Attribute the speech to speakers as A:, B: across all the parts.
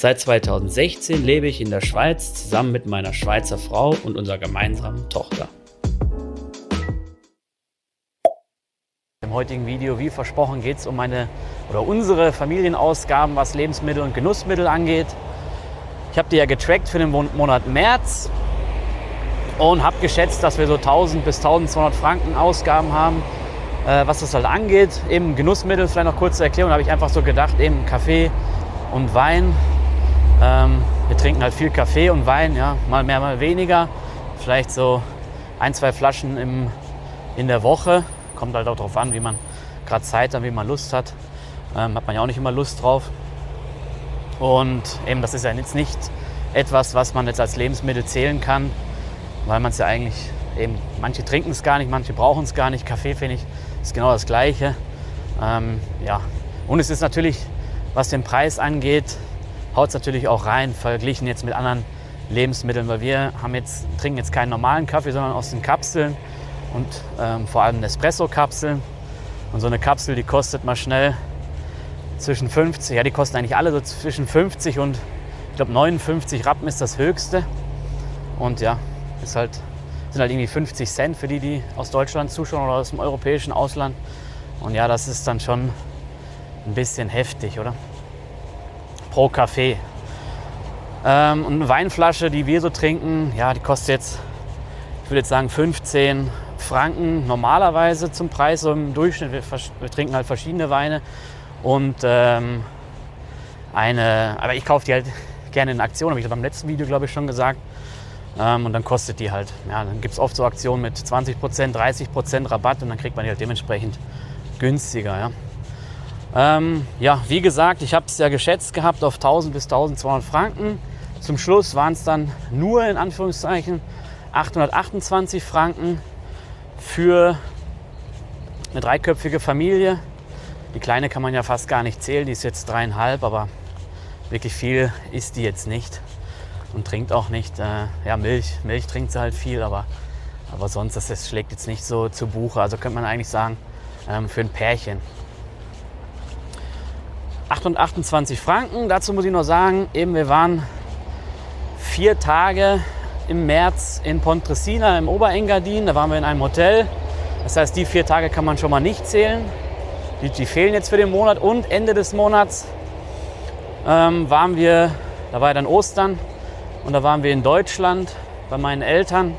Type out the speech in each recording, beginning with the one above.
A: Seit 2016 lebe ich in der Schweiz zusammen mit meiner Schweizer Frau und unserer gemeinsamen Tochter. Im heutigen Video, wie versprochen, geht es um meine oder unsere Familienausgaben, was Lebensmittel und Genussmittel angeht. Ich habe die ja getrackt für den Monat März und habe geschätzt, dass wir so 1000 bis 1200 Franken Ausgaben haben, äh, was das halt angeht. Eben Genussmittel, vielleicht noch kurze Erklärung, habe ich einfach so gedacht, eben Kaffee und Wein. Ähm, wir trinken halt viel Kaffee und Wein, ja, mal mehr, mal weniger. Vielleicht so ein, zwei Flaschen im, in der Woche. Kommt halt auch darauf an, wie man gerade Zeit hat, wie man Lust hat. Ähm, hat man ja auch nicht immer Lust drauf. Und eben, das ist ja jetzt nicht etwas, was man jetzt als Lebensmittel zählen kann weil man es ja eigentlich eben, manche trinken es gar nicht, manche brauchen es gar nicht. Kaffee finde ich ist genau das Gleiche. Ähm, ja. Und es ist natürlich, was den Preis angeht, haut es natürlich auch rein, verglichen jetzt mit anderen Lebensmitteln, weil wir haben jetzt, trinken jetzt keinen normalen Kaffee, sondern aus den Kapseln und ähm, vor allem Espresso-Kapseln. Und so eine Kapsel, die kostet mal schnell zwischen 50, ja, die kosten eigentlich alle so zwischen 50 und ich glaube 59 Rappen ist das höchste. Und ja, ist halt, sind halt irgendwie 50 Cent für die, die aus Deutschland zuschauen oder aus dem europäischen Ausland. Und ja, das ist dann schon ein bisschen heftig, oder? Pro Kaffee. Ähm, und eine Weinflasche, die wir so trinken, ja, die kostet jetzt, ich würde jetzt sagen 15 Franken normalerweise zum Preis, so im Durchschnitt. Wir, wir trinken halt verschiedene Weine. Und ähm, eine, aber ich kaufe die halt gerne in Aktion, habe ich beim letzten Video, glaube ich, schon gesagt. Ähm, und dann kostet die halt, ja, dann gibt es oft so Aktionen mit 20%, 30% Rabatt und dann kriegt man die halt dementsprechend günstiger. Ja, ähm, ja wie gesagt, ich habe es ja geschätzt gehabt auf 1000 bis 1200 Franken. Zum Schluss waren es dann nur in Anführungszeichen 828 Franken für eine dreiköpfige Familie. Die kleine kann man ja fast gar nicht zählen, die ist jetzt dreieinhalb, aber wirklich viel ist die jetzt nicht und trinkt auch nicht. Äh, ja, Milch, Milch trinkt sie halt viel, aber, aber sonst, das, das schlägt jetzt nicht so zu Buche. Also könnte man eigentlich sagen, ähm, für ein Pärchen. 28 Franken, dazu muss ich noch sagen, eben wir waren vier Tage im März in Pontresina im Oberengadin, da waren wir in einem Hotel. Das heißt, die vier Tage kann man schon mal nicht zählen. Die, die fehlen jetzt für den Monat und Ende des Monats ähm, waren wir, da war ja dann Ostern, und da waren wir in Deutschland bei meinen Eltern.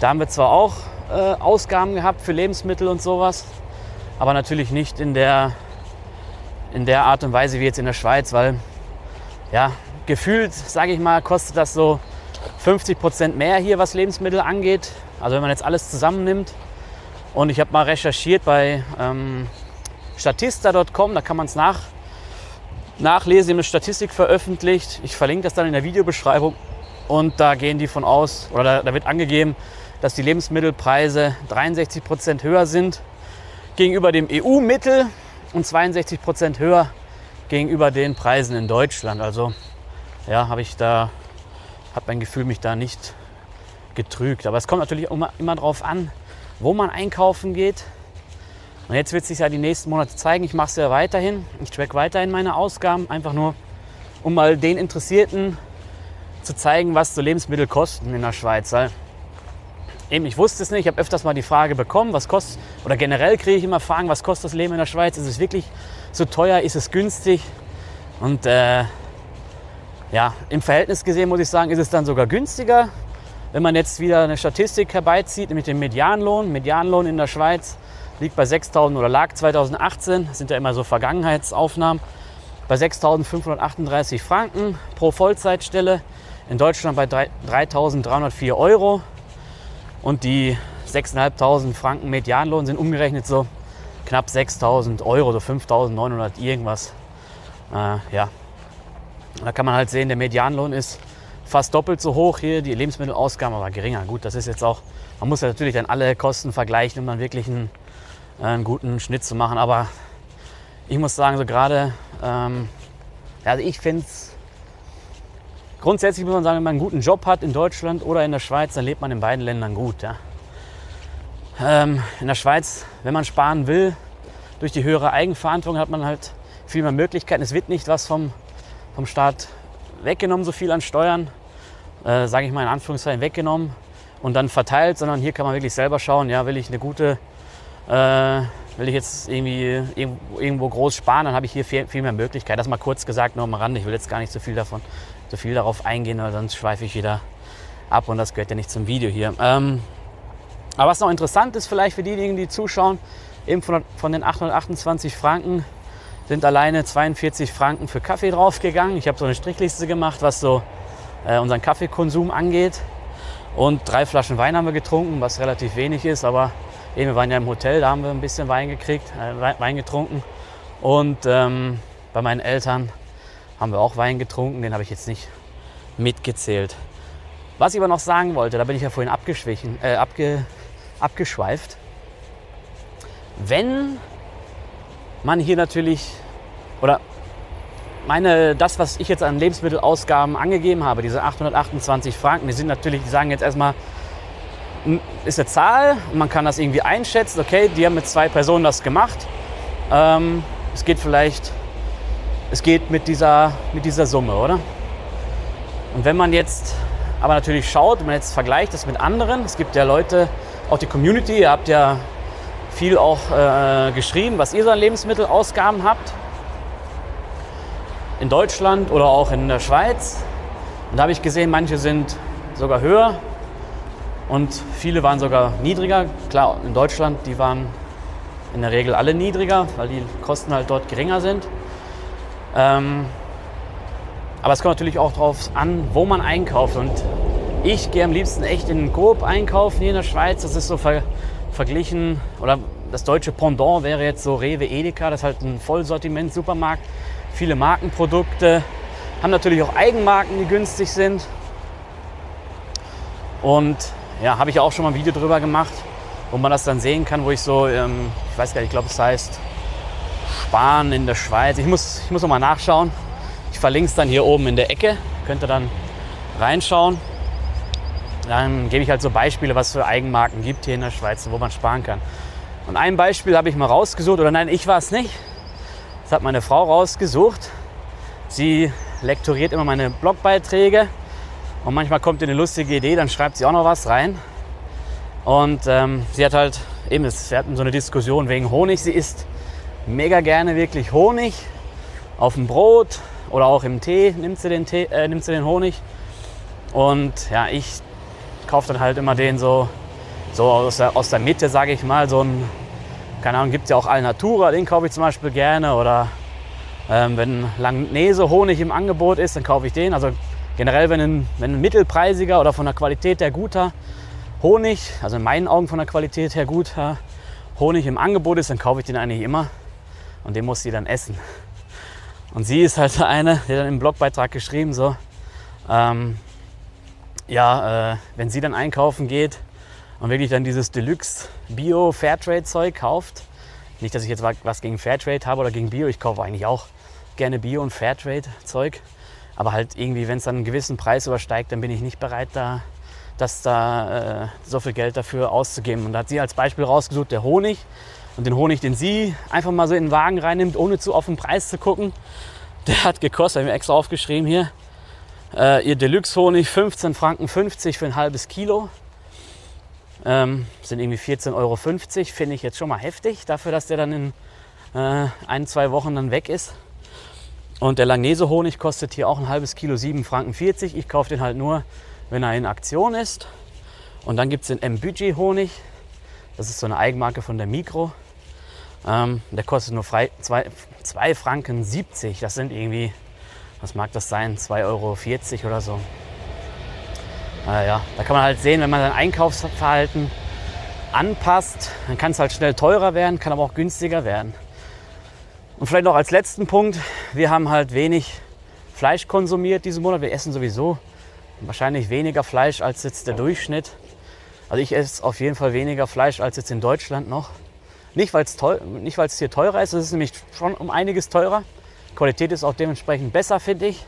A: Da haben wir zwar auch äh, Ausgaben gehabt für Lebensmittel und sowas, aber natürlich nicht in der, in der Art und Weise wie jetzt in der Schweiz, weil ja, gefühlt, sage ich mal, kostet das so 50 Prozent mehr hier, was Lebensmittel angeht. Also wenn man jetzt alles zusammennimmt. Und ich habe mal recherchiert bei ähm, statista.com, da kann man es nach, nachlesen, eine Statistik veröffentlicht. Ich verlinke das dann in der Videobeschreibung. Und da gehen die von aus, oder da, da wird angegeben, dass die Lebensmittelpreise 63 Prozent höher sind gegenüber dem EU-Mittel und 62 Prozent höher gegenüber den Preisen in Deutschland. Also ja, habe ich da, habe mein Gefühl mich da nicht getrügt. Aber es kommt natürlich immer, immer darauf an, wo man einkaufen geht und jetzt wird sich ja die nächsten Monate zeigen. Ich mache es ja weiterhin. Ich track weiterhin meine Ausgaben, einfach nur, um mal den Interessierten zu zeigen, was so Lebensmittel kosten in der Schweiz. Weil eben, ich wusste es nicht. Ich habe öfters mal die Frage bekommen, was kostet, oder generell kriege ich immer Fragen, was kostet das Leben in der Schweiz? Ist es wirklich so teuer? Ist es günstig? Und äh, ja, im Verhältnis gesehen muss ich sagen, ist es dann sogar günstiger. Wenn man jetzt wieder eine Statistik herbeizieht mit dem Medianlohn, Medianlohn in der Schweiz liegt bei 6.000 oder lag 2018, das sind ja immer so Vergangenheitsaufnahmen, bei 6.538 Franken pro Vollzeitstelle. In Deutschland bei 3.304 Euro. Und die 6.500 Franken Medianlohn sind umgerechnet so knapp 6.000 Euro, so 5.900 irgendwas. Äh, ja. da kann man halt sehen, der Medianlohn ist fast doppelt so hoch hier, die Lebensmittelausgaben aber geringer. Gut, das ist jetzt auch, man muss ja natürlich dann alle Kosten vergleichen, um dann wirklich einen, äh, einen guten Schnitt zu machen. Aber ich muss sagen, so gerade, ähm, also ich finde es, grundsätzlich muss man sagen, wenn man einen guten Job hat in Deutschland oder in der Schweiz, dann lebt man in beiden Ländern gut. Ja. Ähm, in der Schweiz, wenn man sparen will, durch die höhere Eigenverantwortung hat man halt viel mehr Möglichkeiten. Es wird nicht was vom, vom Staat weggenommen, so viel an Steuern, äh, sage ich mal in Anführungszeichen, weggenommen und dann verteilt, sondern hier kann man wirklich selber schauen, ja, will ich eine gute, äh, will ich jetzt irgendwie irgendwo groß sparen, dann habe ich hier viel, viel mehr Möglichkeiten. Das mal kurz gesagt, nur am Rande. Ich will jetzt gar nicht so viel davon, so viel darauf eingehen, weil sonst schweife ich wieder ab und das gehört ja nicht zum Video hier. Ähm, aber was noch interessant ist vielleicht für diejenigen, die zuschauen, eben von, von den 828 Franken sind alleine 42 Franken für Kaffee draufgegangen. Ich habe so eine Strichliste gemacht, was so äh, unseren Kaffeekonsum angeht. Und drei Flaschen Wein haben wir getrunken, was relativ wenig ist, aber eben, wir waren ja im Hotel, da haben wir ein bisschen Wein gekriegt, äh, Wein getrunken. Und ähm, bei meinen Eltern haben wir auch Wein getrunken, den habe ich jetzt nicht mitgezählt. Was ich aber noch sagen wollte, da bin ich ja vorhin abgeschwichen, äh, abge, abgeschweift. Wenn man hier natürlich, oder meine, das, was ich jetzt an Lebensmittelausgaben angegeben habe, diese 828 Franken, die sind natürlich, die sagen jetzt erstmal, ist eine Zahl, man kann das irgendwie einschätzen, okay, die haben mit zwei Personen das gemacht. Ähm, es geht vielleicht, es geht mit dieser, mit dieser Summe, oder? Und wenn man jetzt aber natürlich schaut, wenn man jetzt vergleicht das mit anderen, es gibt ja Leute, auch die Community, ihr habt ja viel auch äh, geschrieben, was ihr so an Lebensmittelausgaben habt. In Deutschland oder auch in der Schweiz. Und da habe ich gesehen, manche sind sogar höher und viele waren sogar niedriger. Klar, in Deutschland, die waren in der Regel alle niedriger, weil die Kosten halt dort geringer sind. Ähm, aber es kommt natürlich auch darauf an, wo man einkauft. Und ich gehe am liebsten echt in Coop einkaufen hier in der Schweiz. Das ist so ver verglichen, oder das deutsche Pendant wäre jetzt so Rewe Edeka, das ist halt ein Vollsortiment-Supermarkt, viele Markenprodukte, haben natürlich auch Eigenmarken, die günstig sind. Und ja, habe ich auch schon mal ein Video drüber gemacht, wo man das dann sehen kann, wo ich so, ähm, ich weiß gar nicht, ich glaube, es heißt Sparen in der Schweiz. Ich muss, ich muss noch mal nachschauen. Ich verlinke es dann hier oben in der Ecke. Könnt ihr dann reinschauen. Dann gebe ich halt so Beispiele, was es für Eigenmarken gibt hier in der Schweiz, wo man sparen kann. Und ein Beispiel habe ich mal rausgesucht, oder nein, ich war es nicht. Das hat meine Frau rausgesucht. Sie lektoriert immer meine Blogbeiträge und manchmal kommt ihr eine lustige Idee, dann schreibt sie auch noch was rein. Und ähm, sie hat halt eben, wir hatten so eine Diskussion wegen Honig. Sie isst mega gerne wirklich Honig auf dem Brot oder auch im Tee nimmt sie den, Tee, äh, nimmt sie den Honig. Und ja, ich kaufe dann halt immer den so, so aus, der, aus der Mitte, sage ich mal. So ein, keine Ahnung, gibt es ja auch Alnatura, den kaufe ich zum Beispiel gerne. Oder ähm, wenn Langnese Honig im Angebot ist, dann kaufe ich den. Also generell, wenn ein, wenn ein mittelpreisiger oder von der Qualität her guter Honig, also in meinen Augen von der Qualität her guter Honig im Angebot ist, dann kaufe ich den eigentlich immer. Und den muss sie dann essen. Und sie ist halt eine, die dann im Blogbeitrag geschrieben so, ähm, ja, äh, wenn sie dann einkaufen geht und wirklich dann dieses Deluxe Bio Fairtrade Zeug kauft, nicht, dass ich jetzt was gegen Fairtrade habe oder gegen Bio, ich kaufe eigentlich auch gerne Bio und Fairtrade Zeug, aber halt irgendwie, wenn es dann einen gewissen Preis übersteigt, dann bin ich nicht bereit, da, das da äh, so viel Geld dafür auszugeben. Und da hat sie als Beispiel rausgesucht, der Honig. Und den Honig, den sie einfach mal so in den Wagen reinnimmt, ohne zu auf den Preis zu gucken, der hat gekostet, habe ich mir extra aufgeschrieben hier, äh, ihr Deluxe-Honig 15 Franken 50 für ein halbes Kilo. Ähm, sind irgendwie 14,50 Euro. Finde ich jetzt schon mal heftig, dafür, dass der dann in äh, ein, zwei Wochen dann weg ist. Und der Langnese-Honig kostet hier auch ein halbes Kilo 7 Franken 40. Ich kaufe den halt nur, wenn er in Aktion ist. Und dann gibt es den M-Budget-Honig. Das ist so eine Eigenmarke von der Mikro. Ähm, der kostet nur 2 Franken 70. Das sind irgendwie was mag das sein, 2,40 Euro oder so. Naja, da kann man halt sehen, wenn man sein Einkaufsverhalten anpasst, dann kann es halt schnell teurer werden, kann aber auch günstiger werden. Und vielleicht noch als letzten Punkt, wir haben halt wenig Fleisch konsumiert diesen Monat. Wir essen sowieso wahrscheinlich weniger Fleisch als jetzt der Durchschnitt. Also ich esse auf jeden Fall weniger Fleisch als jetzt in Deutschland noch. Nicht, weil es hier teurer ist, es ist nämlich schon um einiges teurer. Qualität ist auch dementsprechend besser, finde ich.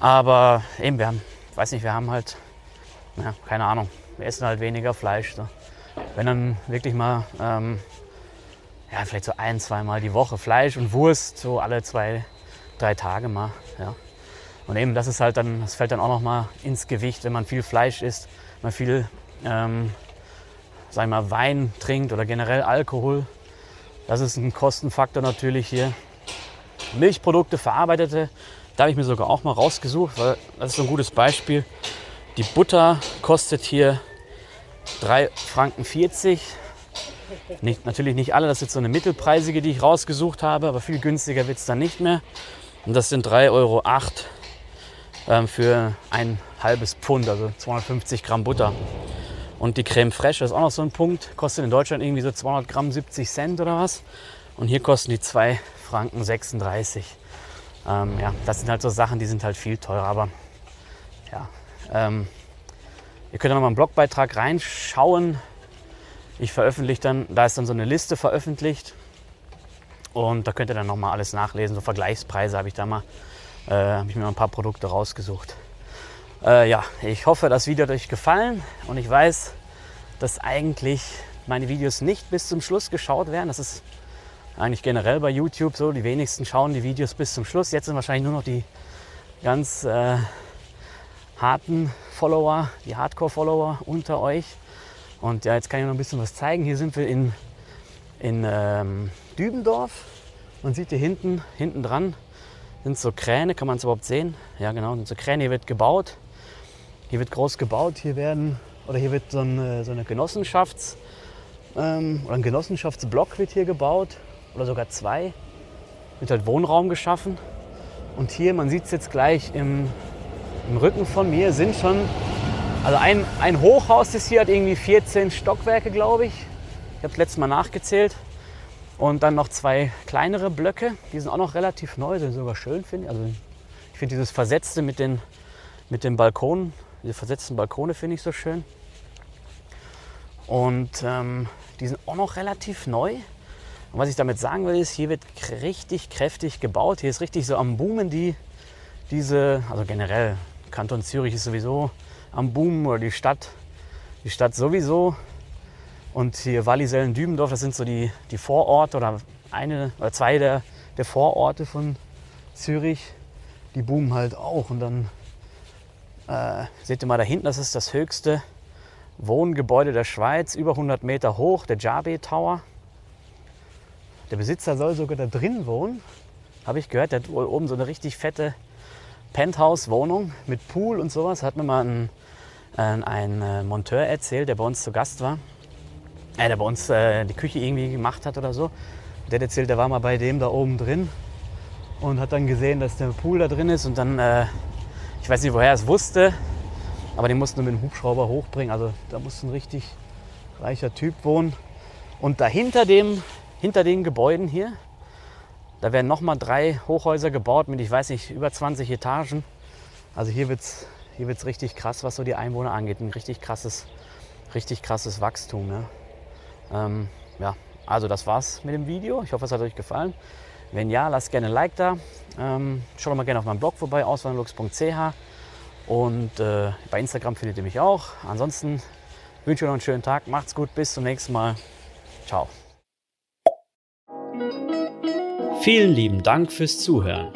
A: Aber eben, wir haben, weiß nicht, wir haben halt, ja, keine Ahnung, wir essen halt weniger Fleisch. So. Wenn dann wirklich mal, ähm, ja, vielleicht so ein, zweimal die Woche Fleisch und Wurst, so alle zwei, drei Tage mal. Ja. Und eben, das ist halt dann, das fällt dann auch noch mal ins Gewicht, wenn man viel Fleisch isst, man viel, ähm, sag mal, Wein trinkt oder generell Alkohol. Das ist ein Kostenfaktor natürlich hier. Milchprodukte, verarbeitete, da habe ich mir sogar auch mal rausgesucht, weil das ist so ein gutes Beispiel. Die Butter kostet hier 3,40 Franken. Nicht, natürlich nicht alle, das ist jetzt so eine mittelpreisige, die ich rausgesucht habe, aber viel günstiger wird es dann nicht mehr. Und das sind 3,08 Euro ähm, für ein halbes Pfund, also 250 Gramm Butter. Und die Creme Fraiche ist auch noch so ein Punkt, kostet in Deutschland irgendwie so 200 Gramm 70 Cent oder was. Und hier kosten die 2 Franken 36. Ähm, ja, das sind halt so Sachen, die sind halt viel teurer. Aber ja, ähm, ihr könnt ja noch mal einen Blogbeitrag reinschauen. Ich veröffentliche dann, da ist dann so eine Liste veröffentlicht. Und da könnt ihr dann noch mal alles nachlesen. So Vergleichspreise habe ich da mal, äh, habe ich mir mal ein paar Produkte rausgesucht. Äh, ja, ich hoffe, das Video hat euch gefallen. Und ich weiß, dass eigentlich meine Videos nicht bis zum Schluss geschaut werden. Das ist eigentlich generell bei YouTube so. Die wenigsten schauen die Videos bis zum Schluss. Jetzt sind wahrscheinlich nur noch die ganz äh, harten Follower, die Hardcore-Follower unter euch. Und ja, jetzt kann ich noch ein bisschen was zeigen. Hier sind wir in, in ähm, Dübendorf. Man sieht hier hinten, hinten dran sind so Kräne, kann man es überhaupt sehen? Ja, genau, sind so Kräne. Hier wird gebaut. Hier wird groß gebaut. Hier werden, oder hier wird so eine, so eine Genossenschafts- ähm, oder ein Genossenschaftsblock wird hier gebaut oder sogar zwei. Wird halt Wohnraum geschaffen. Und hier, man sieht es jetzt gleich im, im, Rücken von mir, sind schon, also ein, ein Hochhaus ist hier, hat irgendwie 14 Stockwerke, glaube ich. Ich habe es letztes Mal nachgezählt. Und dann noch zwei kleinere Blöcke, die sind auch noch relativ neu, sind sogar schön, finde ich. Also ich finde dieses Versetzte mit den, mit den Balkonen, diese versetzten Balkone finde ich so schön. Und ähm, die sind auch noch relativ neu. Und was ich damit sagen will, ist, hier wird richtig kräftig gebaut. Hier ist richtig so am Boomen die, diese, also generell, Kanton Zürich ist sowieso am Boomen oder die Stadt, die Stadt sowieso. Und hier Wallisellen, Dübendorf, das sind so die, die Vororte oder eine oder zwei der, der Vororte von Zürich. Die boomen halt auch. Und dann äh, seht ihr mal da hinten, das ist das höchste Wohngebäude der Schweiz, über 100 Meter hoch, der Jabe Tower. Der Besitzer soll sogar da drin wohnen. Habe ich gehört, der hat wohl oben so eine richtig fette Penthouse-Wohnung mit Pool und sowas. Hat mir mal ein, ein, ein äh, Monteur erzählt, der bei uns zu Gast war. Äh, der bei uns äh, die Küche irgendwie gemacht hat oder so. Der hat erzählt, der war mal bei dem da oben drin und hat dann gesehen, dass der Pool da drin ist. Und dann, äh, ich weiß nicht, woher er es wusste, aber den mussten wir mit dem Hubschrauber hochbringen. Also da muss ein richtig reicher Typ wohnen. Und dahinter dem hinter den Gebäuden hier. Da werden nochmal drei Hochhäuser gebaut mit, ich weiß nicht, über 20 Etagen. Also hier wird es hier wird's richtig krass, was so die Einwohner angeht. Ein richtig krasses, richtig krasses Wachstum. Ne? Ähm, ja, also das war's mit dem Video. Ich hoffe, es hat euch gefallen. Wenn ja, lasst gerne ein Like da. Ähm, schaut doch mal gerne auf meinem Blog vorbei, auswanderlux.ch. Und äh, bei Instagram findet ihr mich auch. Ansonsten wünsche ich euch noch einen schönen Tag. Macht's gut, bis zum nächsten Mal. Ciao.
B: Vielen lieben Dank fürs Zuhören.